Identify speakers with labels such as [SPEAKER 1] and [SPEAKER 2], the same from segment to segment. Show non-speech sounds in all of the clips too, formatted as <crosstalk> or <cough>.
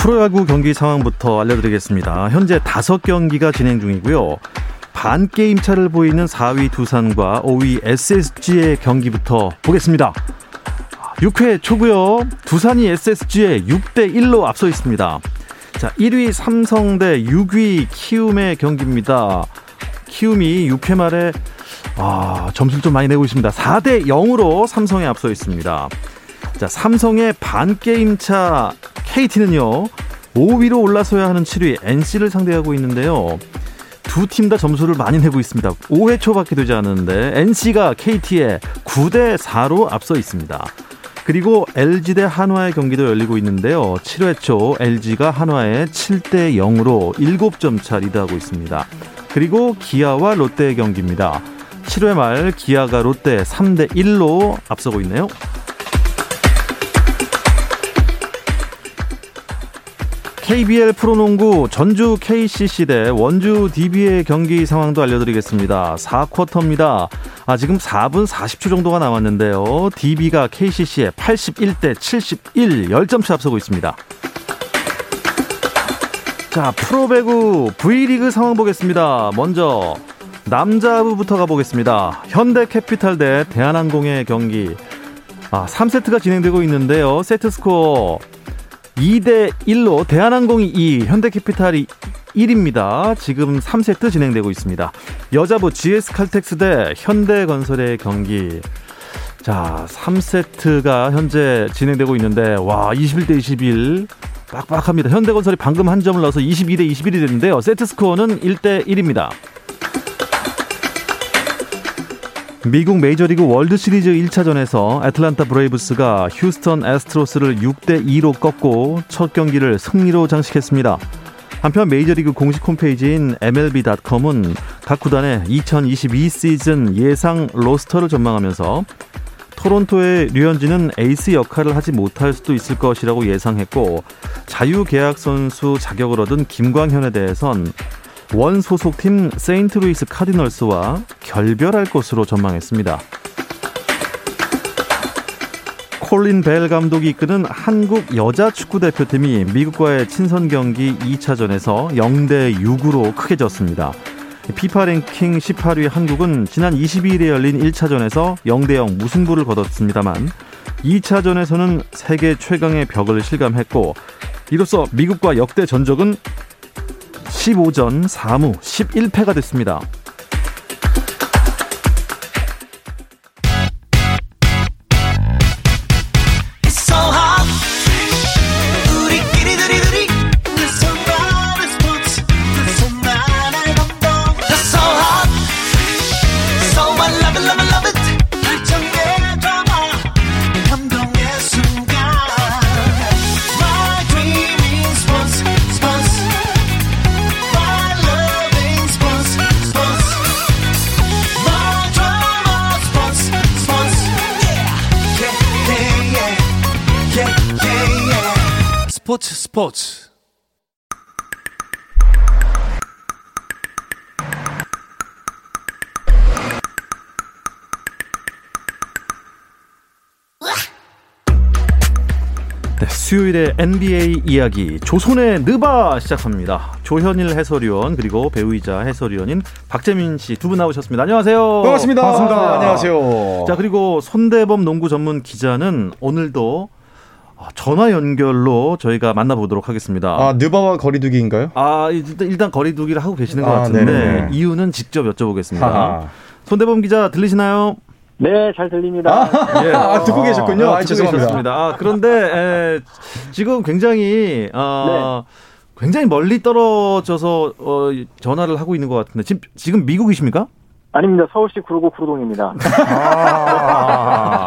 [SPEAKER 1] 프로야구 경기 상황부터 알려드리겠습니다. 현재 다섯 경기가 진행 중이고요. 반 게임 차를 보이는 4위 두산과 5위 SSG의 경기부터 보겠습니다. 6회 초고요. 두산이 SSG에 6대 1로 앞서 있습니다. 자, 1위 삼성 대 6위 키움의 경기입니다. 키움이 6회 말에 아, 점수를 좀 많이 내고 있습니다. 4대 0으로 삼성에 앞서 있습니다. 자, 삼성의 반게임 차 KT는요. 5위로 올라서야 하는 7위 NC를 상대하고 있는데요. 두 팀 다 점수를 많이 내고 있습니다. 5회 초밖에 되지 않았는데 NC가 KT에 9대 4로 앞서 있습니다. 그리고 LG 대 한화의 경기도 열리고 있는데요. 7회 초 LG가 한화에 7대 0으로 7점 차 리드하고 있습니다. 그리고 기아와 롯데의 경기입니다. 7회 말 기아가 롯데 3대 1로 앞서고 있네요. KBL 프로농구 전주 KCC 대 원주 DB의 경기 상황도 알려드리겠습니다. 4쿼터입니다. 아, 지금 4분 40초 정도가 남았는데요. DB가 KCC에 81대 71, 10점 차 앞서고 있습니다. 자, 프로배구 V리그 상황 보겠습니다. 먼저 남자부부터 가보겠습니다. 현대캐피탈 대 대한항공의 경기. 아, 3세트가 진행되고 있는데요. 세트 스코어 2대 1로 대한항공이 2, 현대캐피탈이 1입니다. 지금 3세트 진행되고 있습니다. 여자부 GS칼텍스 대 현대건설의 경기. 자, 3세트가 현재 진행되고 있는데 와, 21대 21 빡빡합니다. 현대건설이 방금 한 점을 넣어서 22대 21이 됐는데요. 세트 스코어는 1대 1입니다. 미국 메이저리그 월드시리즈 1차전에서 애틀란타 브레이브스가 휴스턴 애스트로스를 6대 2로 꺾고 첫 경기를 승리로 장식했습니다. 한편 메이저리그 공식 홈페이지인 MLB.com은 각 구단의 2022 시즌 예상 로스터를 전망하면서 토론토의 류현진은 에이스 역할을 하지 못할 수도 있을 것이라고 예상했고 자유계약 선수 자격을 얻은 김광현에 대해선 원 소속팀 세인트루이스 카디널스와 결별할 것으로 전망했습니다. 콜린 벨 감독이 이끄는 한국 여자 축구 대표팀이 미국과의 친선 경기 2차전에서 0대 6으로 크게 졌습니다. 피파 랭킹 18위 한국은 지난 22일에 열린 1차전에서 0대 0 무승부를 거뒀습니다만 2차전에서는 세계 최강의 벽을 실감했고 이로써 미국과 역대 전적은 15전 4무 11패가 됐습니다.
[SPEAKER 2] 스포츠
[SPEAKER 1] 네, 수요일에 NBA 이야기 조선의 느바 시작합니다. 조현일 해설위원 그리고 배우이자 해설위원인 박재민 씨 두 분 나오셨습니다. 안녕하세요.
[SPEAKER 3] 반갑습니다.
[SPEAKER 1] 반갑습니다.
[SPEAKER 3] 안녕하세요.
[SPEAKER 1] 자 그리고 손대범 농구 전문 기자는 오늘도 전화 연결로 저희가 만나보도록 하겠습니다.
[SPEAKER 3] 아 느바와 거리두기인가요?
[SPEAKER 1] 아 일단, 일단 거리두기를 하고 계시는 것
[SPEAKER 3] 아,
[SPEAKER 1] 같은데
[SPEAKER 3] 네네.
[SPEAKER 1] 이유는 직접 여쭤보겠습니다.
[SPEAKER 3] 하하.
[SPEAKER 1] 손대범 기자 들리시나요?
[SPEAKER 4] 네, 잘 들립니다.
[SPEAKER 1] 예. <laughs>
[SPEAKER 3] 아, 듣고 계셨군요.
[SPEAKER 1] 아,
[SPEAKER 3] 아,
[SPEAKER 1] 듣고
[SPEAKER 3] 죄송합니다.
[SPEAKER 1] 계셨습니다. 아, 그런데 에, 지금 굉장히 어, 굉장히 멀리 떨어져서 어, 전화를 하고 있는 것 같은데 지금 지금 미국이십니까?
[SPEAKER 4] 아닙니다. 서울시 구로구 구로동입니다. <laughs>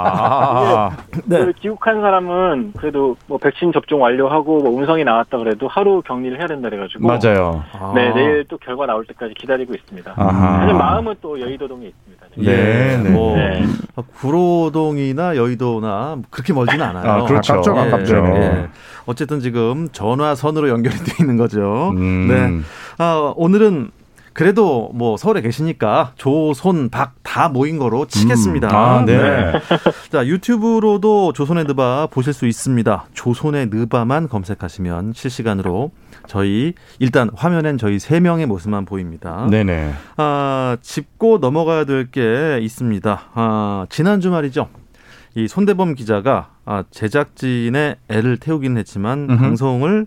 [SPEAKER 5] 아,
[SPEAKER 1] 네.
[SPEAKER 4] 그 귀국한 사람은 그래도 뭐 백신 접종 완료하고 뭐 음성이 나왔다 그래도 하루 격리를 해야 된다 그래가지고
[SPEAKER 3] 맞아요.
[SPEAKER 1] 아.
[SPEAKER 4] 네 내일 또 결과 나올 때까지 기다리고 있습니다.
[SPEAKER 3] 아하.
[SPEAKER 4] 사실 마음은 또 여의도동에 있습니다. 지금.
[SPEAKER 3] 네, 네.
[SPEAKER 1] 뭐
[SPEAKER 4] 네.
[SPEAKER 1] 구로동이나 여의도나 그렇게 멀지는 않아요.
[SPEAKER 3] 아, 그렇죠.
[SPEAKER 5] 가깝죠, 가깝죠.
[SPEAKER 1] 예, 예. 어쨌든 지금 전화선으로 연결이 돼 있는 거죠.
[SPEAKER 3] 음.
[SPEAKER 1] 네. 아, 오늘은 그래도 뭐 서울에 계시니까 조손 박다 모인 거로 치겠습니다.
[SPEAKER 3] 아, 네.
[SPEAKER 1] 자, 유튜브로도 조선의 느바 보실 수 있습니다. 조선의 느바만 검색하시면 실시간으로 저희 일단 화면엔 저희 세 명의 모습만 보입니다.
[SPEAKER 3] 네네.
[SPEAKER 1] 아, 짚고 넘어가야 될 게 있습니다. 아, 지난 주말이죠. 이 손대범 기자가 아, 제작진의 애를 태우긴 했지만
[SPEAKER 3] 음흠.
[SPEAKER 1] 방송을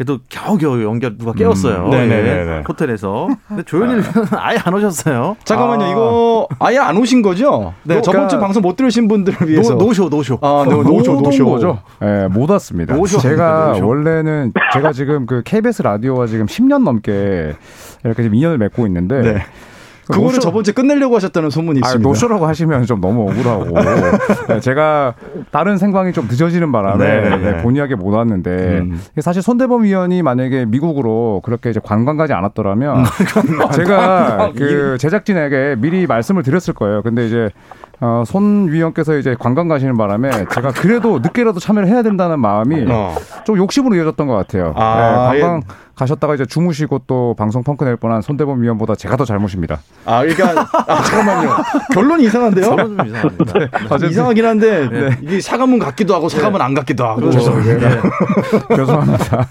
[SPEAKER 1] 그래도 겨우겨우 연결 누가 깨웠어요.
[SPEAKER 3] 음, 네네네네.
[SPEAKER 1] 예, 호텔에서. 근데 조현일 위원은 아예 안 오셨어요.
[SPEAKER 3] 잠깐만요.
[SPEAKER 5] 아.
[SPEAKER 3] 이거 아예 안 오신 거죠?
[SPEAKER 1] 네,
[SPEAKER 3] 네, 저번 주
[SPEAKER 5] 그러니까
[SPEAKER 3] 방송 못 들으신 분들을 위해서.
[SPEAKER 1] 노, 노쇼 노쇼.
[SPEAKER 3] 아, 네, 노쇼,
[SPEAKER 5] 못
[SPEAKER 3] 노쇼.
[SPEAKER 5] 온 거죠. 예, 못 왔습니다.
[SPEAKER 1] 노쇼
[SPEAKER 5] 제가
[SPEAKER 1] 노쇼.
[SPEAKER 5] 원래는 제가 지금 그 KBS 라디오와 지금 10년 넘게 이렇게 지금 인연을 맺고 있는데
[SPEAKER 3] 네. 그거를
[SPEAKER 5] 노쇼-
[SPEAKER 3] 저번 주에 끝내려고 하셨다는 소문이
[SPEAKER 5] 아,
[SPEAKER 3] 있습니다.
[SPEAKER 5] 노쇼라고 하시면 좀 너무 억울하고 <laughs> 네, 제가 다른 생방이 좀 늦어지는 바람에
[SPEAKER 3] 네, 네.
[SPEAKER 5] 네, 본의하게 못 왔는데
[SPEAKER 3] 음.
[SPEAKER 5] 사실 손대범 위원이 만약에 미국으로 그렇게 이제 관광 가지 않았더라면 <laughs> 제가 그 제작진에게 미리 말씀을 드렸을 거예요. 근데 이제 어, 손 위원께서 이제 관광 가시는 바람에 제가 그래도 늦게라도 참여를 해야 된다는 마음이
[SPEAKER 3] 어.
[SPEAKER 5] 좀 욕심으로 이어졌던 것 같아요.
[SPEAKER 3] 아,
[SPEAKER 5] 네, 관광 가셨다가 이제 주무시고 또 방송 펑크 낼 뻔한 손대범 위원보다 제가 더 잘못입니다.
[SPEAKER 3] 아, 그러니까 아, 잠깐만요. 결론이 이상한데요?
[SPEAKER 1] 좀 이상합니다. 네.
[SPEAKER 5] 어쨌든-
[SPEAKER 3] 이상하긴 한데 이게 사과문 같기도 하고 사과문 안 같기도 하고.
[SPEAKER 1] 그렇죠.
[SPEAKER 3] 네. <laughs>
[SPEAKER 5] 죄송합니다.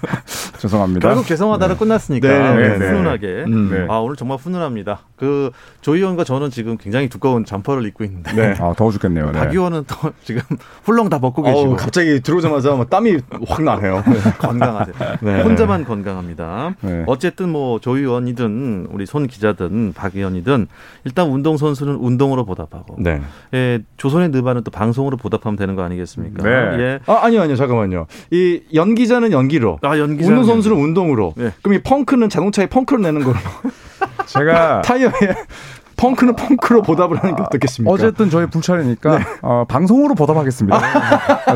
[SPEAKER 5] 죄송합니다.
[SPEAKER 1] 결국 죄송하다로 끝났으니까
[SPEAKER 3] 네, 네, 네.
[SPEAKER 1] 훈훈하게.
[SPEAKER 3] 음.
[SPEAKER 5] 네.
[SPEAKER 1] 아 오늘 정말 훈훈합니다. 그 조 위원과 저는 지금 굉장히 두꺼운 점퍼를 입고 있는데
[SPEAKER 3] 네.
[SPEAKER 5] 아, 더워 죽겠네요. 네.
[SPEAKER 1] 박 위원은 또 <laughs> 지금 훌렁 다 벗고 계시고
[SPEAKER 3] 어우, 갑자기 들어오자마자 막 땀이 확 나네요. <laughs>
[SPEAKER 1] 건강하세요.
[SPEAKER 3] 네.
[SPEAKER 1] 혼자만 건강합니다.
[SPEAKER 5] 네.
[SPEAKER 1] 어쨌든 뭐 조 위원이든 우리 손 기자든 박 위원이든 일단 운동 선수는 운동으로 보답하고
[SPEAKER 3] 네.
[SPEAKER 1] 예, 조선의 느바는 또 방송으로 보답하면 되는 거 아니겠습니까?
[SPEAKER 5] 네.
[SPEAKER 1] 예.
[SPEAKER 3] 아, 아니요, 아니요, 잠깐만요. 이 연기자는 연기로.
[SPEAKER 1] 아 연기
[SPEAKER 3] 운동 선수는 운동으로.
[SPEAKER 1] 네.
[SPEAKER 3] 그럼 이 펑크는 자동차에 펑크를 내는 걸로.
[SPEAKER 5] 제가 <laughs>
[SPEAKER 3] 타이어에 펑크는 펑크로 보답을 하는 게 어떻겠습니까?
[SPEAKER 5] 어쨌든 저희 불찰이니까 어, 방송으로 보답하겠습니다.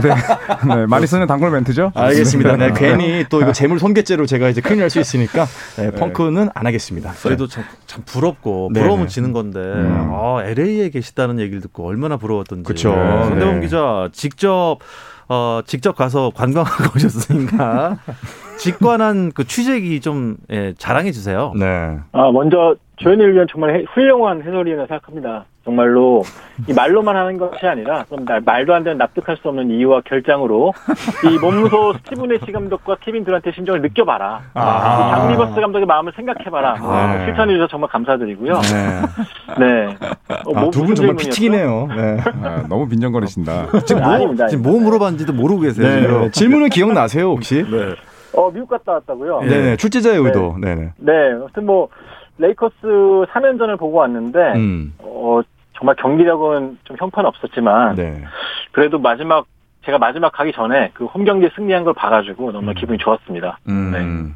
[SPEAKER 5] 네. 네, 많이 쓰는 단골 멘트죠?
[SPEAKER 3] 알겠습니다. 네, 괜히 또 이거 재물 손괴죄로 제가 이제 큰일 날 수 있으니까 네, 펑크는 안 하겠습니다.
[SPEAKER 1] 그래도 참, 참 부럽고
[SPEAKER 3] 네, 네.
[SPEAKER 1] 지는 건데
[SPEAKER 5] 음.
[SPEAKER 1] 아, LA에 계시다는 얘기를 듣고 얼마나 부러웠던지.
[SPEAKER 3] 그쵸.
[SPEAKER 1] 손대범
[SPEAKER 3] 네.
[SPEAKER 1] 기자 직접 어, 직접 가서 관광하고 <laughs> 오셨으니까 직관한 그 취재기 좀 예, 자랑해 주세요.
[SPEAKER 3] 네.
[SPEAKER 4] 아 먼저 조현일 위원 정말 해- 훌륭한 해설위원이라 생각합니다. 정말로 이 말로만 하는 것이 아니라 좀 나- 말도 안 되는 납득할 수 없는 이유와 결장으로 이 몸소 스티브 내쉬 감독과 케빈 듀란트의 심정을 느껴봐라.
[SPEAKER 3] 아.
[SPEAKER 4] 이장 리버스 감독의 마음을 생각해봐라. 뭐
[SPEAKER 3] 네.
[SPEAKER 4] 실천해 주셔서 정말 감사드리고요.
[SPEAKER 3] 네.
[SPEAKER 4] 네. 어, 뭐
[SPEAKER 3] 아, 두분
[SPEAKER 4] 무슨
[SPEAKER 3] 정말? 피튀기네요. 네.
[SPEAKER 5] 아, 너무 빈정거리신다.
[SPEAKER 1] 지금 뭐,
[SPEAKER 4] 아닙니다,
[SPEAKER 1] 지금
[SPEAKER 4] 아닙니다.
[SPEAKER 1] 뭐 물어봤는지도 모르고 계세요.
[SPEAKER 3] 네.
[SPEAKER 1] 지금.
[SPEAKER 3] 질문은 기억나세요, 혹시?
[SPEAKER 1] 네.
[SPEAKER 4] 어 미국 갔다 왔다고요?
[SPEAKER 1] 예.
[SPEAKER 3] 네네. 출제자의 의도. 네 네.
[SPEAKER 4] 네. 아무튼 뭐 레이커스 3연전을 보고 왔는데
[SPEAKER 3] 음.
[SPEAKER 4] 어 정말 경기력은 좀 형편없었지만
[SPEAKER 3] 네.
[SPEAKER 4] 그래도 마지막 제가 마지막 가기 전에 그 홈 경기 승리한 걸 봐가지고 너무 나 기분이 좋았습니다.
[SPEAKER 3] 음.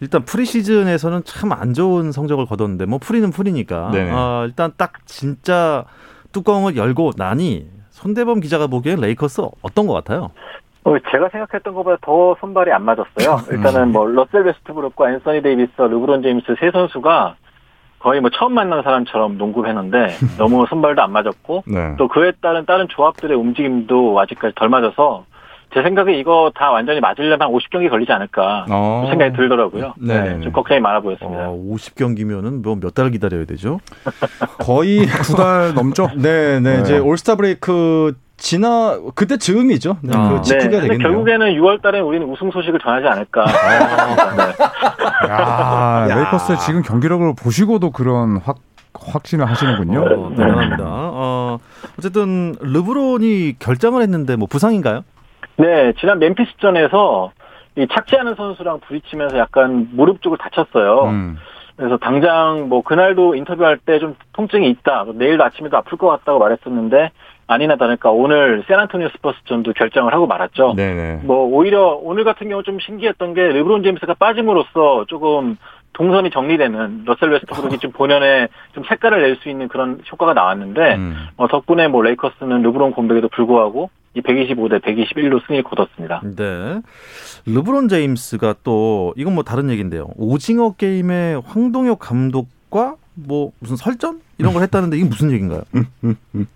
[SPEAKER 1] 일단 프리시즌에서는 참 안 좋은 성적을 거뒀는데 뭐 프리는 프리니까
[SPEAKER 3] 네네.
[SPEAKER 1] 아, 일단 딱 진짜 뚜껑을 열고 나니 손대범 기자가 보기엔 레이커스 어떤 것 같아요?
[SPEAKER 4] 어, 제가 생각했던 것보다 더 손발이 안 맞았어요. 일단은 뭐 러셀 웨스트브룩과 앤서니 데이비스, 르브론 제임스 세 선수가 거의 뭐 처음 만난 사람처럼 농구를 했는데 <laughs> 너무 손발도 안 맞았고
[SPEAKER 3] 네.
[SPEAKER 4] 또 그에 따른 다른 조합들의 움직임도 아직까지 덜 맞아서 제 생각에 이거 다 완전히 맞으려면 한 50경기 걸리지 않을까
[SPEAKER 3] 어.
[SPEAKER 4] 생각이 들더라고요.
[SPEAKER 3] 네네네.
[SPEAKER 4] 네, 좀 걱정이 많아 보였습니다.
[SPEAKER 1] 어, 50경기면은 뭐 몇 달 기다려야 되죠? <laughs>
[SPEAKER 3] 거의
[SPEAKER 5] 두 달 넘죠?
[SPEAKER 3] 네, 네, 이제 올스타 브레이크 지나 그때 즈음이죠. 네,
[SPEAKER 1] 아.
[SPEAKER 3] 그
[SPEAKER 4] 네,
[SPEAKER 3] 직후가
[SPEAKER 4] 근데
[SPEAKER 3] 되겠네요.
[SPEAKER 4] 결국에는 6월달에 우리는 우승 소식을 전하지 않을까. 네.
[SPEAKER 5] 야, <laughs>
[SPEAKER 3] 야.
[SPEAKER 5] 레이커스의 지금 경기력을 보시고도 그런 확, 확신을 하시는군요.
[SPEAKER 1] 어, 대단합니다. 어, 어쨌든 르브론이 결정을 했는데 뭐 부상인가요?
[SPEAKER 4] 네, 지난 멤피스전에서 이 착지하는 선수랑 부딪히면서 약간 무릎 쪽을 다쳤어요.
[SPEAKER 3] 음.
[SPEAKER 4] 그래서 당장 뭐 그날도 인터뷰할 때 좀 통증이 있다. 내일도 아침에도 아플 것 같다고 말했었는데 아니나 다를까 오늘 샌안토니오 스퍼스전도 결정을 하고 말았죠.
[SPEAKER 3] 네네.
[SPEAKER 4] 뭐 오히려 오늘 같은 경우 좀 신기했던 게 르브론 제임스가 빠짐으로써 조금 동선이 정리되는 러셀 웨스트브룩이 좀 본연의 좀 색깔을 낼 수 있는 그런 효과가 나왔는데
[SPEAKER 3] 음.
[SPEAKER 4] 어, 덕분에 뭐 레이커스는 르브론 공백에도 불구하고 이 125대 121로 승리를 거뒀습니다.
[SPEAKER 1] 네. 르브론 제임스가 또 이건 뭐 다른 얘기인데요. 오징어 게임의 황동혁 감독과 뭐 무슨 설전 이런 걸 했다는데 이게 무슨 얘기인가요? <laughs>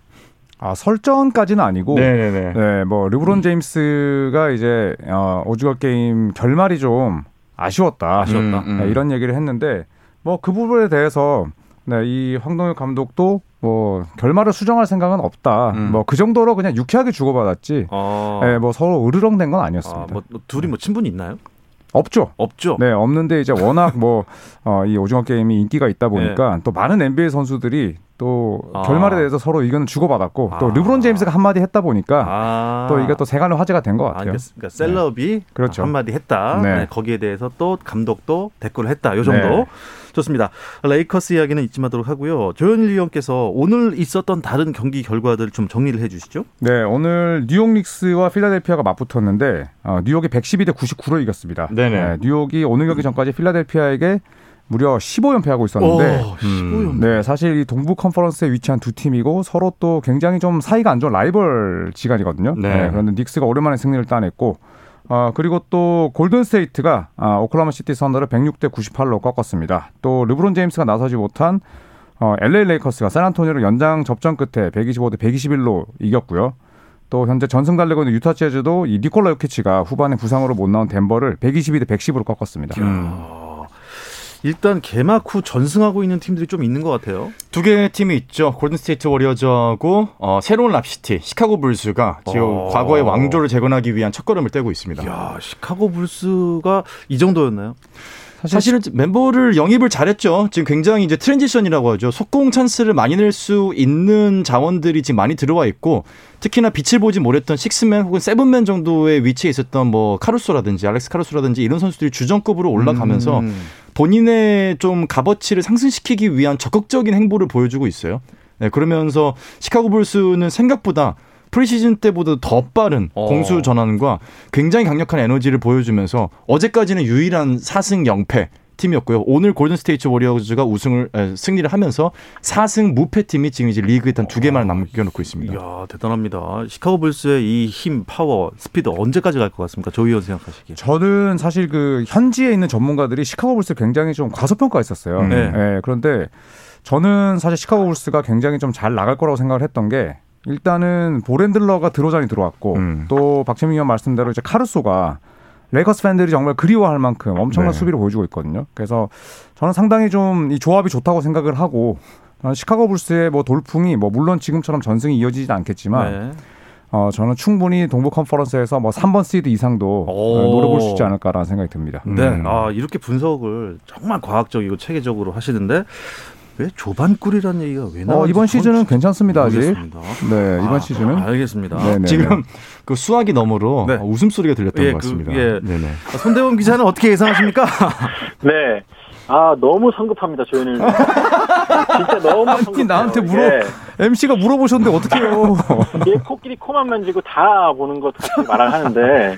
[SPEAKER 5] 아 설전까지는 아니고
[SPEAKER 3] 네네네.
[SPEAKER 5] 네, 뭐 르브론 제임스가 이제 어, 오징어 게임 결말이 좀 아쉬웠다.
[SPEAKER 1] 아쉬웠다.
[SPEAKER 3] 음, 음.
[SPEAKER 5] 네, 이런 얘기를 했는데 뭐 그 부분에 대해서 네, 이 황동혁 감독도 뭐 결말을 수정할 생각은 없다.
[SPEAKER 3] 음.
[SPEAKER 5] 뭐그 정도로 그냥 유쾌하게 주고받았지.
[SPEAKER 1] 어.
[SPEAKER 5] 네, 뭐 서로 으르렁댄 건
[SPEAKER 1] 아,
[SPEAKER 5] 아니었습니다.
[SPEAKER 1] 뭐 둘이 뭐 친분이 있나요?
[SPEAKER 5] 없죠.
[SPEAKER 1] 없죠.
[SPEAKER 5] 네, 없는데 이제 워낙 뭐, 어, 이 오징어 게임이 인기가 있다 보니까 또 많은 NBA 선수들이 또
[SPEAKER 1] 네. 아.
[SPEAKER 5] 결말에 대해서 서로 의견을 주고받았고 또
[SPEAKER 1] 아.
[SPEAKER 5] 르브론 제임스가 한마디 했다 보니까
[SPEAKER 1] 아.
[SPEAKER 5] 또 이게 또 세간의 화제가 된것
[SPEAKER 1] 아,
[SPEAKER 5] 같아요.
[SPEAKER 1] 그러니까, 셀럽이
[SPEAKER 5] 그렇죠.
[SPEAKER 1] 한마디 했다.
[SPEAKER 5] 네.
[SPEAKER 1] 네, 거기에 대해서 또 감독도 댓글을 했다. 요 정도.
[SPEAKER 5] 네.
[SPEAKER 1] 좋습니다. 레이커스 이야기는 이쯤 하도록 하고요. 조현일 위원께서 오늘 있었던 다른 경기 결과들 좀 정리를 해 주시죠.
[SPEAKER 5] 네, 오늘 뉴욕 닉스와 필라델피아가 맞붙었는데 어, 뉴욕이 112대 99로 이겼습니다.
[SPEAKER 3] 네네.
[SPEAKER 5] 뉴욕이 오늘 경기 전까지 필라델피아에게 무려 15연패하고 있었는데
[SPEAKER 1] 오, 15연.
[SPEAKER 5] 네, 사실 이 동부 컨퍼런스에 위치한 두 팀이고 서로 또 굉장히 좀 사이가 안 좋은 라이벌 지간이거든요.
[SPEAKER 3] 네.
[SPEAKER 5] 네. 그런데 닉스가 오랜만에 승리를 따냈고 어, 그리고 또 골든 스테이트가 아, 오클라호마 시티 선더를 106대 98로 꺾었습니다. 또 르브론 제임스가 나서지 못한 어, LA 레이커스가 샌안토니오를 연장 접전 끝에 125대 121로 이겼고요. 또 현재 전승 달리고 있는 유타 재즈도 이 니콜라 요키치가 후반에 부상으로 못 나온 덴버를 122대 110으로 꺾었습니다.
[SPEAKER 1] 아, 일단 개막 후 전승하고 있는 팀들이 좀 있는 것 같아요.
[SPEAKER 3] 두 개의 팀이 있죠. 골든스테이트 워리어즈하고 어, 새로운 Lob City 시카고 불스가 지금
[SPEAKER 1] 어.
[SPEAKER 3] 과거의 왕조를 재건하기 위한 첫걸음을 떼고 있습니다.
[SPEAKER 1] 야, 시카고 불스가 이 정도였나요?
[SPEAKER 3] 사실 은 멤버를 영입을 잘했죠. 지금 굉장히 이제 transition이라고 하죠. 속공 찬스를 많이 낼 수 있는 자원들이 지금 많이 들어와 있고 특히나 빛을 보지 못했던 식스맨 혹은 seven man 정도의 위치에 있었던 뭐 카루소라든지 알렉스 카루소라든지 이런 선수들이 주전급으로 올라가면서
[SPEAKER 1] 음.
[SPEAKER 3] 본인의 좀 값어치를 상승시키기 위한 적극적인 행보를 보여주고 있어요. 네, 그러면서 시카고 불스는 생각보다 프리시즌 때보다 더 빠른
[SPEAKER 1] 어.
[SPEAKER 3] 공수 전환과 굉장히 강력한 에너지를 보여주면서 어제까지는 유일한 4승 0패 팀이었고요. 오늘 골든스테이트 워리어즈가 우승을 에, 승리를 하면서 4승 무패 팀이 지금 이제 리그에 단 두 개만 남겨놓고 있습니다.
[SPEAKER 1] 이야, 대단합니다. 시카고 불스의 이 힘, 파워, 스피드 언제까지 갈 것 같습니까? 조 위원 생각하시기에.
[SPEAKER 5] 저는 사실 그 현지에 있는 전문가들이 시카고 불스 굉장히 좀 과소평가했었어요.
[SPEAKER 3] 음.
[SPEAKER 1] 네.
[SPEAKER 5] 네, 그런데 저는 사실 시카고 불스가 굉장히 좀 잘 나갈 거라고 생각을 했던 게 일단은 ball handler가 드로잔이 들어왔고
[SPEAKER 3] 음.
[SPEAKER 5] 또 박재민 위원 말씀대로 이제 카루소가 레이커스 팬들이 정말 그리워할 만큼 엄청난
[SPEAKER 3] 네.
[SPEAKER 5] 수비를 보여주고 있거든요. 그래서 저는 상당히 좀 이 조합이 좋다고 생각을 하고 어, 시카고 불스의 뭐 돌풍이 뭐 물론 지금처럼 전승이 이어지진 않겠지만
[SPEAKER 1] 네.
[SPEAKER 5] 어, 저는 충분히 동부 컨퍼런스에서 뭐 3번 시드 이상도
[SPEAKER 1] 오.
[SPEAKER 5] 어, 노려볼 수 있지 않을까라는 생각이 듭니다.
[SPEAKER 3] 음.
[SPEAKER 1] 네. 아, 이렇게 분석을 정말 과학적이고 체계적으로 하시는데 왜 조반꿀이라는 얘기가 왜 나와?
[SPEAKER 5] 어, 이번 시즌은 괜찮습니다, 아직.
[SPEAKER 1] 모르겠습니다.
[SPEAKER 5] 네, 이번
[SPEAKER 1] 아,
[SPEAKER 5] 시즌은.
[SPEAKER 1] 알겠습니다.
[SPEAKER 5] 네, 네.
[SPEAKER 3] 지금 그 수학이 너머로
[SPEAKER 1] 네.
[SPEAKER 3] 어, 웃음소리가 들렸던
[SPEAKER 1] 예,
[SPEAKER 3] 것
[SPEAKER 1] 그,
[SPEAKER 3] 같습니다.
[SPEAKER 1] 예.
[SPEAKER 3] 네네.
[SPEAKER 1] 아, 손대범 기자는 어떻게 예상하십니까? <laughs>
[SPEAKER 4] 네. 아, 너무 성급합니다, 조현일. 진짜 너무 성급해요.
[SPEAKER 5] 나한테 물어.
[SPEAKER 4] 예.
[SPEAKER 5] MC가 물어보셨는데 어떡해요.
[SPEAKER 4] 이게 코끼리 코만 만지고 다 보는 것 같이 말을 하는데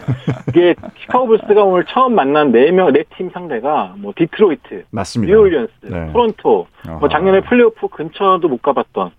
[SPEAKER 4] 이게 시카고 불스가 오늘 처음 만난 네 명, 네 팀 상대가 뭐 디트로이트,
[SPEAKER 3] 맞습니다.
[SPEAKER 4] 뉴올리언스,
[SPEAKER 3] 네.
[SPEAKER 4] 토론토. 뭐 작년에 플레이오프 근처도 못 가봤던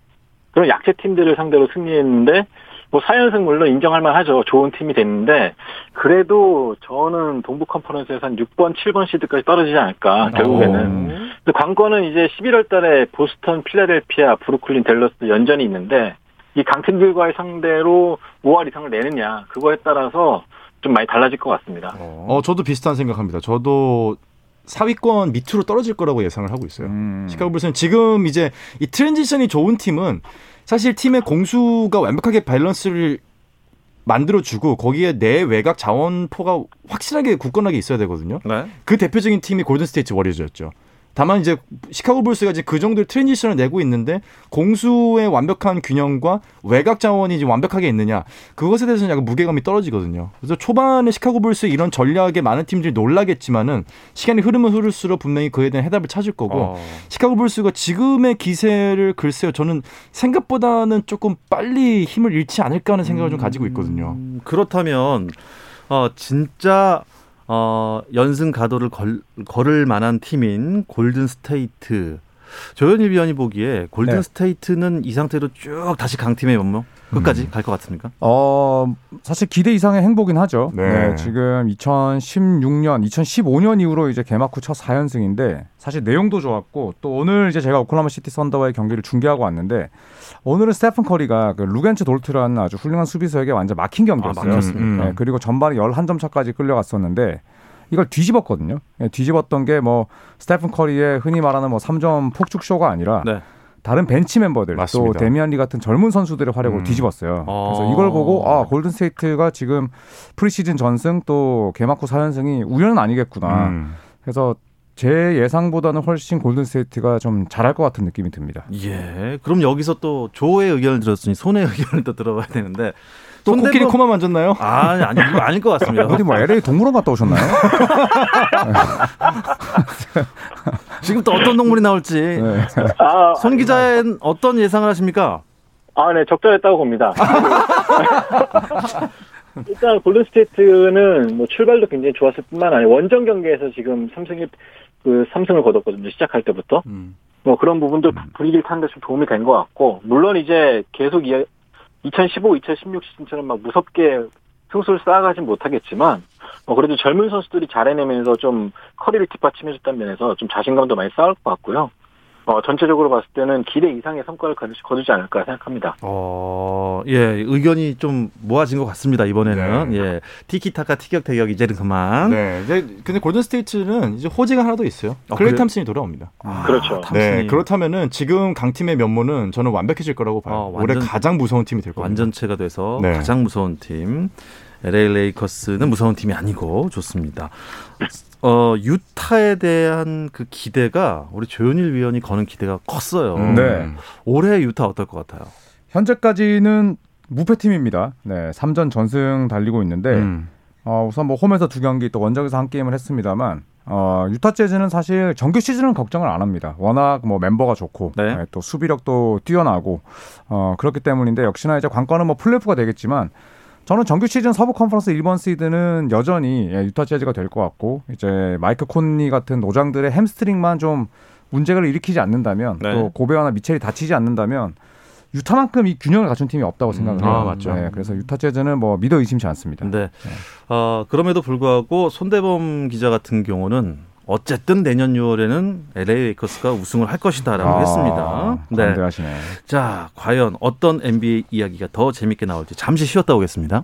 [SPEAKER 4] 그런 약체 팀들을 상대로 승리했는데 뭐 4연승 물론 인정할 만하죠. 좋은 팀이 됐는데 그래도 저는 동부 컨퍼런스에서 한 6번, 7번 시드까지 떨어지지 않을까 결국에는. 근데 관건은 이제 11월 달에 보스턴, 필라델피아, 브루클린, 댈러스 연전이 있는데 이 강팀들과의 상대로 5할 이상을 내느냐 그거에 따라서 좀 많이 달라질 것 같습니다.
[SPEAKER 3] 어, 저도 비슷한 생각합니다. 저도 4위권 밑으로 떨어질 거라고 예상을 하고 있어요.
[SPEAKER 5] 음.
[SPEAKER 3] 시카고 불스는 지금 이제 이 transition이 좋은 팀은 사실 팀의 공수가 완벽하게 밸런스를 만들어주고 거기에 내 외곽 자원포가 확실하게 굳건하게 있어야 되거든요.
[SPEAKER 1] 네.
[SPEAKER 3] 그 대표적인 팀이 골든스테이트 워리어즈였죠. 다만 이제 시카고 불스가 이제 그 정도의 트랜지션을 내고 있는데 공수의 완벽한 균형과 외곽 자원이 이제 완벽하게 있느냐 그것에 대해서는 약간 무게감이 떨어지거든요. 그래서 초반에 시카고 불스 이런 전략에 많은 팀들이 놀라겠지만은 시간이 흐르면 흐를수록 분명히 그에 대한 해답을 찾을 거고
[SPEAKER 1] 어.
[SPEAKER 3] 시카고 불스가 지금의 기세를 글쎄요 저는 생각보다는 조금 빨리 힘을 잃지 않을까 하는 생각을 좀 가지고 있거든요.
[SPEAKER 1] 음, 그렇다면 어, 진짜 어, 연승 가도를 걸, 걸을 만한 팀인 골든 스테이트. 조현일 위원이 보기에 골든
[SPEAKER 5] 네.
[SPEAKER 1] 스테이트는 이 상태로 쭉 다시 강팀의 면모 끝까지 갈것 같습니까?
[SPEAKER 5] 어, 사실 기대 이상의 행보긴 하죠.
[SPEAKER 3] 네.
[SPEAKER 5] 네. 지금 2016년, 2015년 이후로 이제 개막 후 첫 4연승인데 사실 내용도 좋았고 또 오늘 이제 제가 오클라호마 시티 선더와의 경기를 중계하고 왔는데 오늘은 스테픈 커리가 그 루겐츠 도르트라는 아주 훌륭한 수비수에게 완전 막힌 경기였어요.
[SPEAKER 1] 아, 막혔습니까?
[SPEAKER 3] 음.
[SPEAKER 5] 네, 그리고 전반에 11점 차까지 끌려갔었는데 이걸 뒤집었거든요. 예, 뒤집었던 게 뭐 스테픈 커리의 흔히 말하는 뭐 3점 폭죽쇼가 아니라
[SPEAKER 1] 네.
[SPEAKER 5] 다른 벤치 멤버들
[SPEAKER 3] 맞습니다.
[SPEAKER 5] 또 데미안 리 같은 젊은 선수들의 활약으로
[SPEAKER 3] 음.
[SPEAKER 5] 뒤집었어요.
[SPEAKER 1] 어.
[SPEAKER 5] 그래서 이걸 보고 아 골든 스테이트가 지금 프리시즌 전승 또 개막 후 4연승이 우연은 아니겠구나.
[SPEAKER 3] 음.
[SPEAKER 5] 그래서 제 예상보다는 훨씬 골든 스테이트가 좀 잘할 것 같은 느낌이 듭니다.
[SPEAKER 1] 예. 그럼 여기서 또 조의 의견을 들었으니 손의 의견을 또 들어봐야 되는데
[SPEAKER 3] 또
[SPEAKER 1] 손대범-
[SPEAKER 3] 코끼리 코만 만졌나요?
[SPEAKER 1] 아, 아니, 이거 아닐 것 같습니다.
[SPEAKER 5] 어디 뭐 LA 동물원 갔다 오셨나요? <laughs>
[SPEAKER 1] 지금 또 어떤 동물이 나올지.
[SPEAKER 5] 네.
[SPEAKER 4] 아,
[SPEAKER 1] 손 기자는 어떤 예상을 하십니까?
[SPEAKER 4] 아, 네, 적절했다고 봅니다. <laughs> 일단 골든스테이트는 뭐 출발도 굉장히 좋았을 뿐만 아니라 원정 경기에서 지금 삼성이 그 삼승을 거뒀거든요. 시작할 때부터.
[SPEAKER 3] 음.
[SPEAKER 4] 뭐 그런 부분도 분위기를 타는 데 좀 도움이 된 것 같고 물론 이제 계속 이 2015, 2016 시즌처럼 막 무섭게 승수를 쌓아가진 못하겠지만 뭐 그래도 젊은 선수들이 잘해내면서 좀 커리를 뒷받침해줬다는 면에서 좀 자신감도 많이 쌓을 것 같고요. 어, 전체적으로 봤을 때는 기대 이상의 성과를 거두지, 거두지 않을까 생각합니다.
[SPEAKER 1] 어, 예, 의견이 좀 모아진 것 같습니다, 이번에는.
[SPEAKER 3] 네.
[SPEAKER 1] 예. 티키타카 티격태격 이제는 그만.
[SPEAKER 3] 네. 이제 근데 골든 스테이트는 이제 호재가 하나 더 있어요.
[SPEAKER 1] 어,
[SPEAKER 3] 클레이
[SPEAKER 1] 그래요?
[SPEAKER 3] 탐슨이 돌아옵니다.
[SPEAKER 1] 아,
[SPEAKER 4] 그렇죠.
[SPEAKER 1] 탐슨이
[SPEAKER 3] 네. 그렇다면은 지금 강팀의 면모는 저는 완벽해질 거라고 봐요.
[SPEAKER 1] 어, 완전-
[SPEAKER 3] 올해 가장 무서운 팀이 될 겁니다.
[SPEAKER 1] 완전체가 돼서
[SPEAKER 3] 네.
[SPEAKER 1] 가장 무서운 팀. LA 레이커스는 무서운 팀이 아니고 좋습니다. 어, 유타에 대한 그 기대가 우리 조현일 위원이 거는 기대가 컸어요.
[SPEAKER 3] 음.
[SPEAKER 5] 네.
[SPEAKER 1] 올해 유타 어떨 것 같아요?
[SPEAKER 5] 현재까지는 무패팀입니다. 네, 3전 전승 달리고 있는데
[SPEAKER 3] 음.
[SPEAKER 5] 어, 우선 뭐 홈에서 두 경기 또 원정에서 한 게임을 했습니다만 어, 유타 재즈는 사실 정규 시즌은 걱정을 안 합니다. 워낙 뭐 멤버가 좋고
[SPEAKER 1] 네.
[SPEAKER 5] 네, 또 수비력도 뛰어나고 어, 그렇기 때문인데 역시나 이제 관건은 뭐 플레이오프가 되겠지만 저는 정규 시즌 서부 컨퍼런스 1번 시드는 여전히 예, 유타 재즈가 될 것 같고 이제 마이크 콘리 같은 노장들의 햄스트링만 좀 문제를 일으키지 않는다면
[SPEAKER 1] 네.
[SPEAKER 5] 또 고베어나 미첼이 다치지 않는다면 유타만큼 이 균형을 갖춘 팀이 없다고 생각을
[SPEAKER 1] 음,
[SPEAKER 5] 해요.
[SPEAKER 3] 아, 맞죠.
[SPEAKER 5] 네, 그래서 유타 재즈는 뭐 믿어 의심치 않습니다.
[SPEAKER 1] 네. 어, 그럼에도 불구하고 손대범 기자 같은 경우는 어쨌든 내년 6월에는 LA 레이커스가 우승을 할 것이다라고
[SPEAKER 5] 아,
[SPEAKER 1] 했습니다. 네.
[SPEAKER 5] 관대하시네.
[SPEAKER 1] 자, 과연 어떤 NBA 이야기가 더 재밌게 나올지 잠시 쉬었다 오겠습니다.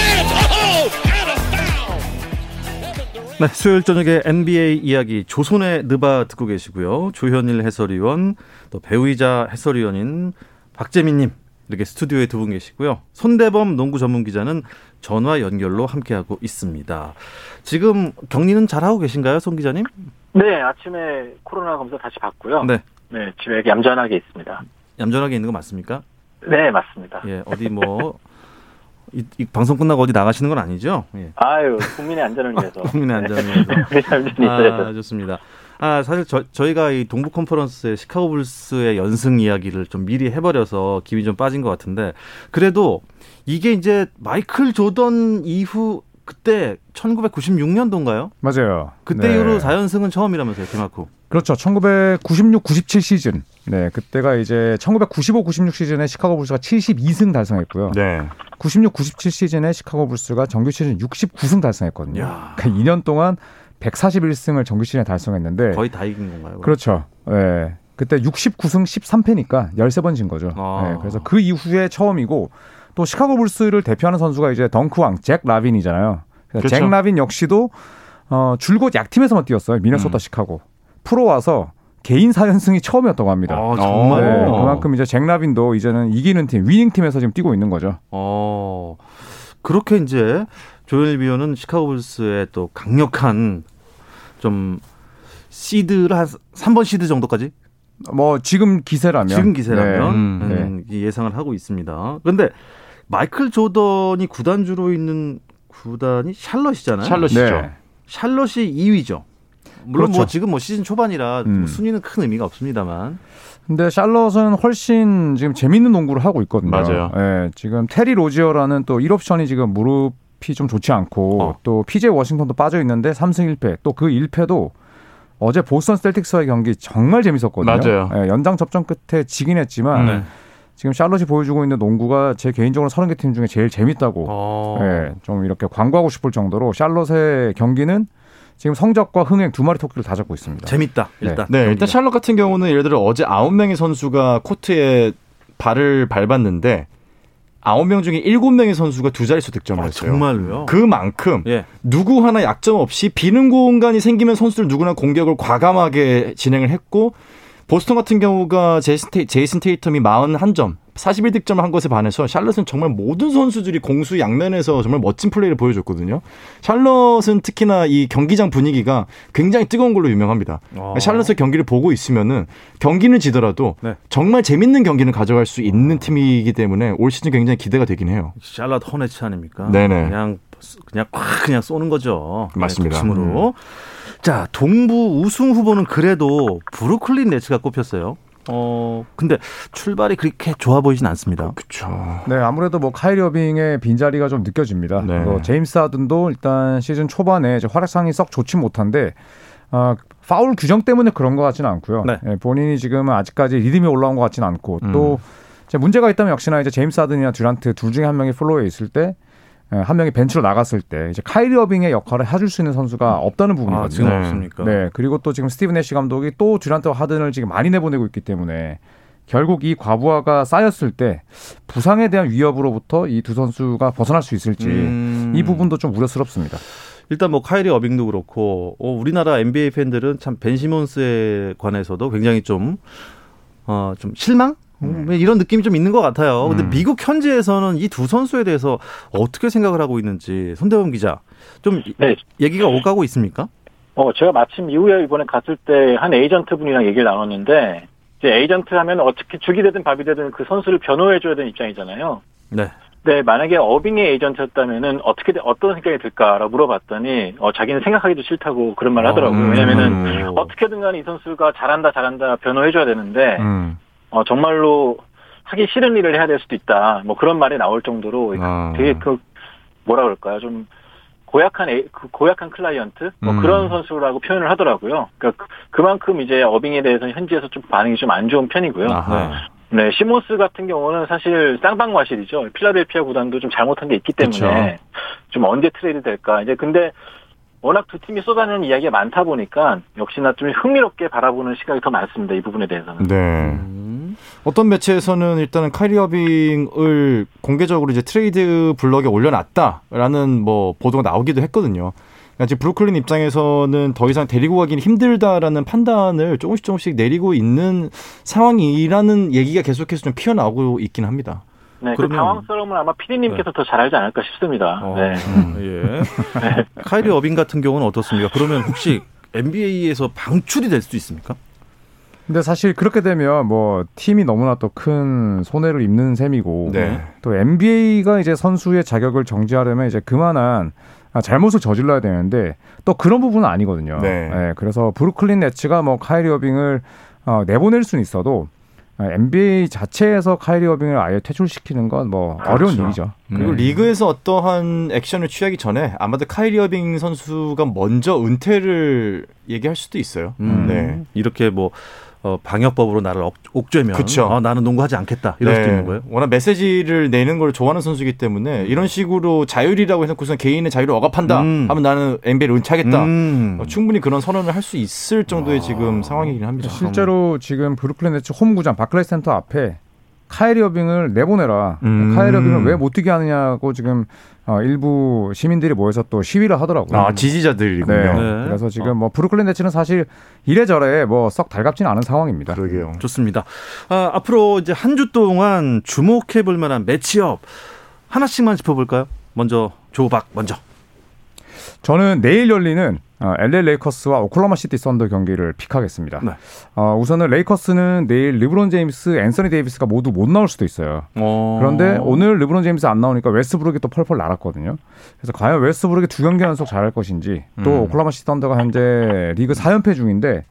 [SPEAKER 1] 네, 수요일 저녁에 NBA 이야기 조선의 느바 듣고 계시고요. 조현일 해설위원, 또 배우이자 해설위원인 박재민님 이렇게 스튜디오에 두 분 계시고요. 손대범 농구 전문 기자는 전화 연결로 함께하고 있습니다. 지금 격리는 잘 하고 계신가요, 손 기자님?
[SPEAKER 4] 네, 아침에 코로나 검사 다시 받고요.
[SPEAKER 1] 네,
[SPEAKER 4] 네, 집에 얌전하게 있습니다.
[SPEAKER 1] 얌전하게 있는 거 맞습니까?
[SPEAKER 4] 네, 맞습니다.
[SPEAKER 1] 예, 어디 뭐 이, 이 방송 끝나고 어디 나가시는 건 아니죠? 예.
[SPEAKER 4] 아유, 국민의 안전을 위해서. <laughs>
[SPEAKER 1] 국민의 안전을 위해서. <laughs>
[SPEAKER 4] 네.
[SPEAKER 1] 아, 좋습니다. 아, 사실 저, 저희가 이 동부 컨퍼런스의 시카고 불스의 연승 이야기를 좀 미리 해버려서 기분이 좀 빠진 것 같은데 그래도 이게 이제 마이클 조던 이후 그때 1996년도인가요?
[SPEAKER 5] 맞아요.
[SPEAKER 1] 그때
[SPEAKER 5] 네.
[SPEAKER 1] 이후로 4연승은 처음이라면서요, 개막 후.
[SPEAKER 5] 그렇죠. 1996, 97 시즌. 네, 그때가 이제 1995, 96 시즌에 시카고 불스가 72승 달성했고요.
[SPEAKER 3] 네.
[SPEAKER 5] 96, 97 시즌에 시카고 불스가 정규 시즌 69승 달성했거든요.
[SPEAKER 1] 야.
[SPEAKER 5] 그러니까 2년 동안 141승을 정규 시즌에 달성했는데
[SPEAKER 1] 거의 다 이긴 건가요?
[SPEAKER 5] 그렇죠. 예. 그때 69승 13패니까 13번 진 거죠.
[SPEAKER 1] 아.
[SPEAKER 5] 예, 그래서 그 이후에 처음이고 또 시카고 불스를 대표하는 선수가 이제 덩크왕 잭 라빈이잖아요.
[SPEAKER 3] 그렇죠.
[SPEAKER 5] 잭 라빈 역시도 어, 줄곧 약팀에서만 뛰었어요. 미네소타
[SPEAKER 3] 음.
[SPEAKER 5] 시카고. 프로 와서 개인 4연승이 처음이었다고 합니다.
[SPEAKER 1] 아, 정말.
[SPEAKER 5] 네, 그만큼 이제 잭 라빈도 이제는 이기는 팀, winning 팀에서 지금 뛰고 있는 거죠.
[SPEAKER 1] 어. 그렇게 이제 조엘 비오는 시카고 불스의 또 강력한 좀 시드를 한 3번 시드 정도까지
[SPEAKER 5] 뭐 지금 기세라면
[SPEAKER 1] 지금 기세라면
[SPEAKER 5] 네.
[SPEAKER 1] 음, 예상을 하고 있습니다. 그런데 마이클 조던이 구단주로 있는 구단이 샬럿이잖아요.
[SPEAKER 3] 샬럿이죠.
[SPEAKER 5] 네.
[SPEAKER 1] 샬럿이 2위죠. 물론 뭐
[SPEAKER 5] 그렇죠.
[SPEAKER 1] 지금 뭐 시즌 초반이라
[SPEAKER 5] 음.
[SPEAKER 1] 순위는 큰 의미가 없습니다만.
[SPEAKER 5] 근데 샬럿은 훨씬 지금 재밌는 농구를 하고 있거든요.
[SPEAKER 3] 맞아요.
[SPEAKER 5] 예, 지금 테리 로지어라는 또 1옵션이 지금 무릎이 좀 좋지 않고
[SPEAKER 1] 어.
[SPEAKER 5] 또 PJ 워싱턴도 빠져 있는데 3승 1패. 또 그 1패도 어제 보스턴 셀틱스와의 경기 정말 재밌었거든요.
[SPEAKER 3] 맞아요.
[SPEAKER 5] 예, 연장 접전 끝에 지긴 했지만
[SPEAKER 1] 네.
[SPEAKER 5] 지금 샬럿이 보여주고 있는 농구가 제 개인적으로 30개 팀 중에 제일 재밌다고
[SPEAKER 1] 어.
[SPEAKER 5] 예, 좀 이렇게 광고하고 싶을 정도로 샬럿의 경기는 지금 성적과 흥행 두 마리 토끼를 다 잡고 있습니다.
[SPEAKER 1] 재밌다. 일단.
[SPEAKER 3] 네,
[SPEAKER 1] 경기가.
[SPEAKER 3] 일단 샬럿 같은 경우는 예를 들어 어제 아홉 명의 선수가 코트에 발을 밟았는데 아홉 명 중에 일곱 명의 선수가 두 자릿수 득점을
[SPEAKER 1] 아,
[SPEAKER 3] 했어요.
[SPEAKER 1] 정말로요.
[SPEAKER 3] 그만큼
[SPEAKER 1] 예.
[SPEAKER 3] 누구 하나 약점 없이 비는 공간이 생기면 선수들 누구나 공격을 과감하게 진행을 했고 보스턴 같은 경우가 제이슨, 테이, 테이 텀이 41점, 41득점을 한 것에 반해서 샬럿은 정말 모든 선수들이 공수 양면에서 정말 멋진 플레이를 보여줬거든요. 샬럿은 특히나 이 경기장 분위기가 굉장히 뜨거운 걸로 유명합니다.
[SPEAKER 1] 어.
[SPEAKER 3] 샬럿의 경기를 보고 있으면은 경기는 지더라도
[SPEAKER 1] 네.
[SPEAKER 3] 정말 재밌는 경기는 가져갈 수 있는 팀이기 때문에 올 시즌 굉장히 기대가 되긴 해요.
[SPEAKER 1] 샬럿 허네츠 아닙니까?
[SPEAKER 3] 네네.
[SPEAKER 1] 그냥 그냥 콱 그냥 쏘는 거죠.
[SPEAKER 3] 맞습니다.
[SPEAKER 1] 힘으로. 자, 동부 우승 후보는 그래도 브루클린 네츠가 꼽혔어요. 어, 근데 출발이 그렇게 좋아 보이진 않습니다.
[SPEAKER 3] 그렇죠.
[SPEAKER 5] 네, 아무래도 뭐 카이리 어빙의 빈자리가 좀 느껴집니다.
[SPEAKER 3] 네.
[SPEAKER 5] 뭐 제임스 하든도 일단 시즌 초반에 이제 활약상이 썩 좋지 못한데 어, 파울 규정 때문에 그런 것 같지는 않고요.
[SPEAKER 1] 네.
[SPEAKER 5] 예, 본인이 지금은 아직까지 리듬이 올라온 것 같지는 않고
[SPEAKER 3] 음.
[SPEAKER 5] 또 이제 문제가 있다면 역시나 이제 제임스 하든이나 듀란트 둘 중에 한 명이 플로어에 있을 때. 예, 한 명이 벤치로 나갔을 때 이제 카이리 어빙의 역할을 해줄 수 있는 선수가 없다는 부분이거든요.
[SPEAKER 1] 아, 지금
[SPEAKER 3] 네.
[SPEAKER 1] 없습니까?
[SPEAKER 5] 네, 그리고 또 지금 스티븐 애쉬 감독이 또 듀란트와 하든을 지금 많이 내보내고 있기 때문에 결국 이 과부하가 쌓였을 때 부상에 대한 위협으로부터 이 두 선수가 벗어날 수 있을지
[SPEAKER 1] 음.
[SPEAKER 5] 이 부분도 좀 우려스럽습니다.
[SPEAKER 1] 일단 뭐 카이리 어빙도 그렇고 어, 우리나라 NBA 팬들은 참 벤 시몬스에 관해서도 굉장히 좀 어, 좀 실망? 음, 이런 느낌이 좀 있는 것 같아요. 근데
[SPEAKER 3] 음.
[SPEAKER 1] 미국 현지에서는 이 두 선수에 대해서 어떻게 생각을 하고 있는지 손대범 기자 좀 이-
[SPEAKER 4] 네.
[SPEAKER 1] 얘기가 오가고 있습니까?
[SPEAKER 4] 어, 제가 마침 이후에 이번에 갔을 때 한 에이전트 분이랑 얘기를 나눴는데, 이제 에이전트 하면 어떻게 죽이 되든 밥이 되든 그 선수를 변호해 줘야 되는 입장이잖아요.
[SPEAKER 1] 네.
[SPEAKER 4] 네, 만약에 어빙의 에이전트였다면은 어떻게, 어떤 생각이 들까라고 물어봤더니, 어, 자기는 생각하기도 싫다고 그런 말 하더라고요.
[SPEAKER 3] 음.
[SPEAKER 4] 왜냐면은 어떻게든 간에 이 선수가 잘한다, 잘한다 변호해 줘야 되는데,
[SPEAKER 3] 음.
[SPEAKER 4] 어, 정말로 하기 싫은 일을 해야 될 수도 있다. 뭐 그런 말이 나올 정도로
[SPEAKER 3] 아.
[SPEAKER 4] 되게 그, 뭐라 그럴까요? 좀 고약한, 에이- 그 고약한 클라이언트? 뭐
[SPEAKER 3] 음.
[SPEAKER 4] 그런 선수라고 표현을 하더라고요. 그러니까 그- 그만큼 이제 어빙에 대해서는 현지에서 좀 반응이 좀 안 좋은 편이고요.
[SPEAKER 3] 아하.
[SPEAKER 4] 네, 시몬스 같은 경우는 사실 쌍방과실이죠. 필라델피아 구단도 좀 잘못한 게 있기 때문에 좀 언제 트레이드 될까. 이제 근데 워낙 두 팀이 쏟아내는 이야기가 많다 보니까 역시나 좀 흥미롭게 바라보는 시각이 더 많습니다. 이 부분에 대해서는.
[SPEAKER 3] 네.
[SPEAKER 1] 음.
[SPEAKER 3] 어떤 매체에서는 일단은 카이리 어빙을 공개적으로 이제 트레이드 블럭에 올려놨다라는 뭐 보도가 나오기도 했거든요. 그러니까 지금 브루클린 입장에서는 더 이상 데리고 가기는 힘들다라는 판단을 조금씩 조금씩 내리고 있는 상황이라는 얘기가 계속해서 좀 피어나오고 있긴 합니다.
[SPEAKER 4] 네, 그
[SPEAKER 1] 그러면-
[SPEAKER 4] 당황스러움을 아마 피디님께서 더잘 알지 않을까 싶습니다.
[SPEAKER 1] 어,
[SPEAKER 4] 네.
[SPEAKER 1] 예. <laughs> 카이리 어빙 같은 경우는 어떻습니까? 그러면 혹시 NBA에서 방출이 될 수도 있습니까?
[SPEAKER 5] 근데 사실 그렇게 되면 뭐 팀이 너무나 또 큰 손해를 입는 셈이고
[SPEAKER 3] 네.
[SPEAKER 5] 또 NBA가 이제 선수의 자격을 정지하려면 이제 그만한 아, 잘못을 저질러야 되는데 또 그런 부분은 아니거든요.
[SPEAKER 3] 네.
[SPEAKER 5] 그래서 브루클린 네츠가 뭐 카이리 어빙을 어, 내보낼 수는 있어도 아, NBA 자체에서 카이리 어빙을 아예 퇴출시키는 건뭐 어려운
[SPEAKER 3] 그렇죠.
[SPEAKER 5] 일이죠.
[SPEAKER 3] 그리고
[SPEAKER 5] 네.
[SPEAKER 3] 리그에서 어떠한 액션을 취하기 전에 아마도 카이리 어빙 선수가 먼저 은퇴를 얘기할 수도 있어요.
[SPEAKER 1] 음.
[SPEAKER 3] 네.
[SPEAKER 1] 이렇게 뭐 어, 방역법으로 나를 옥, 옥죄면
[SPEAKER 3] 그쵸.
[SPEAKER 1] 어, 나는 농구하지 않겠다 이럴 수도 있는 거예요.
[SPEAKER 3] 워낙 메시지를 내는 걸 좋아하는 선수이기 때문에 이런 식으로 자율이라고 해놓고선 개인의 자유를 억압한다
[SPEAKER 1] 음.
[SPEAKER 3] 하면 나는 NBA를 은퇴하겠다.
[SPEAKER 1] 음.
[SPEAKER 3] 어, 충분히 그런 선언을 할 수 있을 정도의
[SPEAKER 1] 아.
[SPEAKER 3] 지금 상황이긴 합니다.
[SPEAKER 5] 실제로 지금 브루클린 네츠 홈구장 바클레이 센터 앞에 카이리 어빙을 내보내라.
[SPEAKER 3] 음.
[SPEAKER 5] 카이리 어빙을 왜 못 뛰게 하느냐고 지금 어, 일부 시민들이 모여서 또 시위를 하더라고요.
[SPEAKER 3] 아 지지자들이군요.
[SPEAKER 5] 네.
[SPEAKER 1] 네.
[SPEAKER 5] 그래서 지금 뭐 브루클린 네츠는 사실 이래저래 뭐 썩 달갑지는 않은 상황입니다.
[SPEAKER 3] 그러게요.
[SPEAKER 1] 좋습니다. 아, 앞으로 이제 한 주 동안 주목해 볼 만한 matchup 하나씩만 짚어볼까요? 먼저 조박 먼저.
[SPEAKER 5] 저는 내일 열리는 어, LA 레이커스와 오클라호마 시티 썬더 경기를 pick하겠습니다.
[SPEAKER 1] 네.
[SPEAKER 5] 어, 우선은 레이커스는 내일 르브론 제임스, 앤서니 데이비스가 모두 못 나올 수도 있어요.
[SPEAKER 1] 어.
[SPEAKER 5] 그런데 오늘 르브론 제임스 안 나오니까 웨스트브룩이 또 펄펄 날았거든요. 그래서 과연 웨스트브룩이 두 경기 연속 잘할 것인지 또
[SPEAKER 1] 음.
[SPEAKER 5] 오클라호마 시티 썬더가 현재 리그 4연패 중인데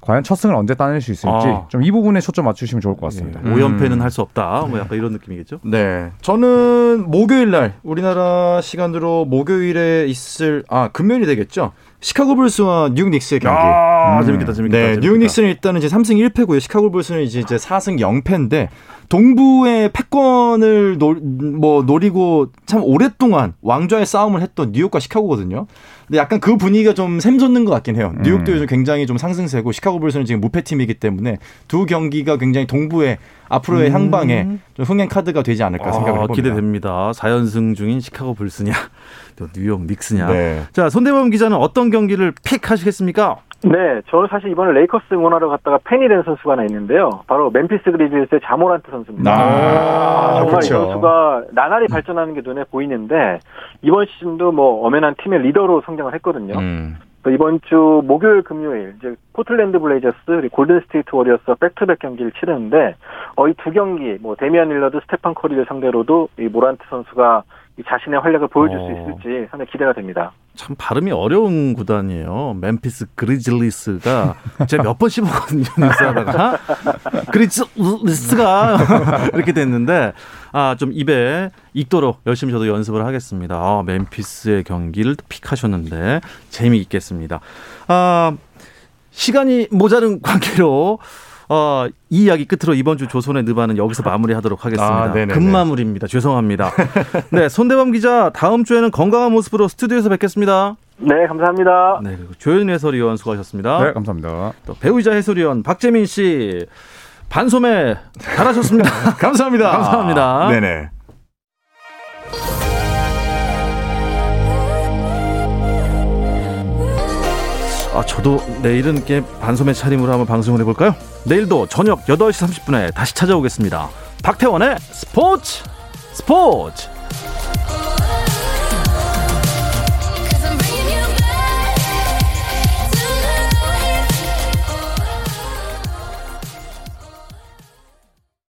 [SPEAKER 5] 과연 첫 승을 언제 따낼 수 있을지
[SPEAKER 1] 아.
[SPEAKER 5] 좀이 부분에 초점 맞추시면 좋을 것 같습니다.
[SPEAKER 1] 오 5연패는 할 수 없다. 뭐 약간 이런 느낌이겠죠?
[SPEAKER 3] 네. 저는 목요일 날 우리나라 시간으로 목요일에 있을 아 금요일이 되겠죠. 시카고 불스와 뉴욕 닉스의 경기.
[SPEAKER 1] 아, 재밌겠다, 재밌겠다.
[SPEAKER 3] 네,
[SPEAKER 1] 재밌겠다.
[SPEAKER 3] 뉴욕 닉스는 일단은 이제 3승 1패고요. 시카고 불스는 이제 이제 4승 0패인데 동부의 패권을 노, 뭐 노리고 참 오랫동안 왕좌의 싸움을 했던 뉴욕과 시카고거든요. 근데 약간 그 분위기가 좀 샘솟는 것 같긴 해요. 뉴욕도
[SPEAKER 5] 음.
[SPEAKER 3] 요즘 굉장히 좀 상승세고 시카고 불스는 지금 무패 팀이기 때문에 두 경기가 굉장히 동부의 앞으로의
[SPEAKER 1] 음.
[SPEAKER 3] 향방에 좀 흥행 카드가 되지 않을까 생각을
[SPEAKER 1] 아,
[SPEAKER 3] 해봅니다.
[SPEAKER 1] 기대됩니다. 4연승 중인 시카고 불스냐, 또 뉴욕 닉스냐.
[SPEAKER 3] 네.
[SPEAKER 1] 자, 손대범 기자는 어떤 경기를 pick 하시겠습니까?
[SPEAKER 4] 네, 저는 사실 이번에 레이커스 응원하러 갔다가 팬이 된 선수가 하나 있는데요. 바로 멤피스 그리즐리스의 자 모란트 선수입니다.
[SPEAKER 3] 아,
[SPEAKER 4] 정말 이
[SPEAKER 3] 그렇죠.
[SPEAKER 4] 선수가 나날이 발전하는 게 눈에 보이는데 이번 시즌도 뭐 엄연한 팀의 리더로 성장을 했거든요.
[SPEAKER 3] 음.
[SPEAKER 4] 또 이번 주 목요일 금요일 이제 포틀랜드 블레이저스 그리고 골든 스테이트 워리어스 back-to-back 경기를 치르는데 어, 이 두 경기 뭐 데미안 릴러드 스테판 커리를 상대로도 이 모란트 선수가 이 자신의 활약을 보여줄 수
[SPEAKER 1] 어.
[SPEAKER 4] 있을지 상당히 기대가 됩니다.
[SPEAKER 1] 참 발음이 어려운 구단이에요. 멤피스 그리즐리스가 <laughs> 제가 몇 번 씹었거든요. 뉴스하다가 그리즐리스가 <laughs> 이렇게 됐는데 아 좀 입에 익도록 열심히 저도 연습을 하겠습니다. 아, 멤피스의 경기를 픽하셨는데 재미있겠습니다. 아 시간이 모자른 <laughs> 관계로 어, 이 이야기 끝으로 이번 주 조선의 느바는 여기서 마무리하도록 하겠습니다.
[SPEAKER 3] 아.
[SPEAKER 1] 금마무리입니다. 죄송합니다. 네, 손대범 기자 다음 주에는 건강한 모습으로 스튜디오에서 뵙겠습니다.
[SPEAKER 4] 네, 감사합니다.
[SPEAKER 1] 네, 그리고 조현 해설위원 수고하셨습니다.
[SPEAKER 5] 네, 감사합니다.
[SPEAKER 1] 또 배우이자 해설위원 박재민 씨 반소매 잘하셨습니다. <laughs>
[SPEAKER 3] 감사합니다.
[SPEAKER 1] 감사합니다.
[SPEAKER 3] 네네.
[SPEAKER 1] 아, 저도 내일은 이렇게 반소매 차림으로 한번 방송을 해볼까요? 내일도 저녁 8시 30분에 다시 찾아오겠습니다. 박태원의 스포츠 스포츠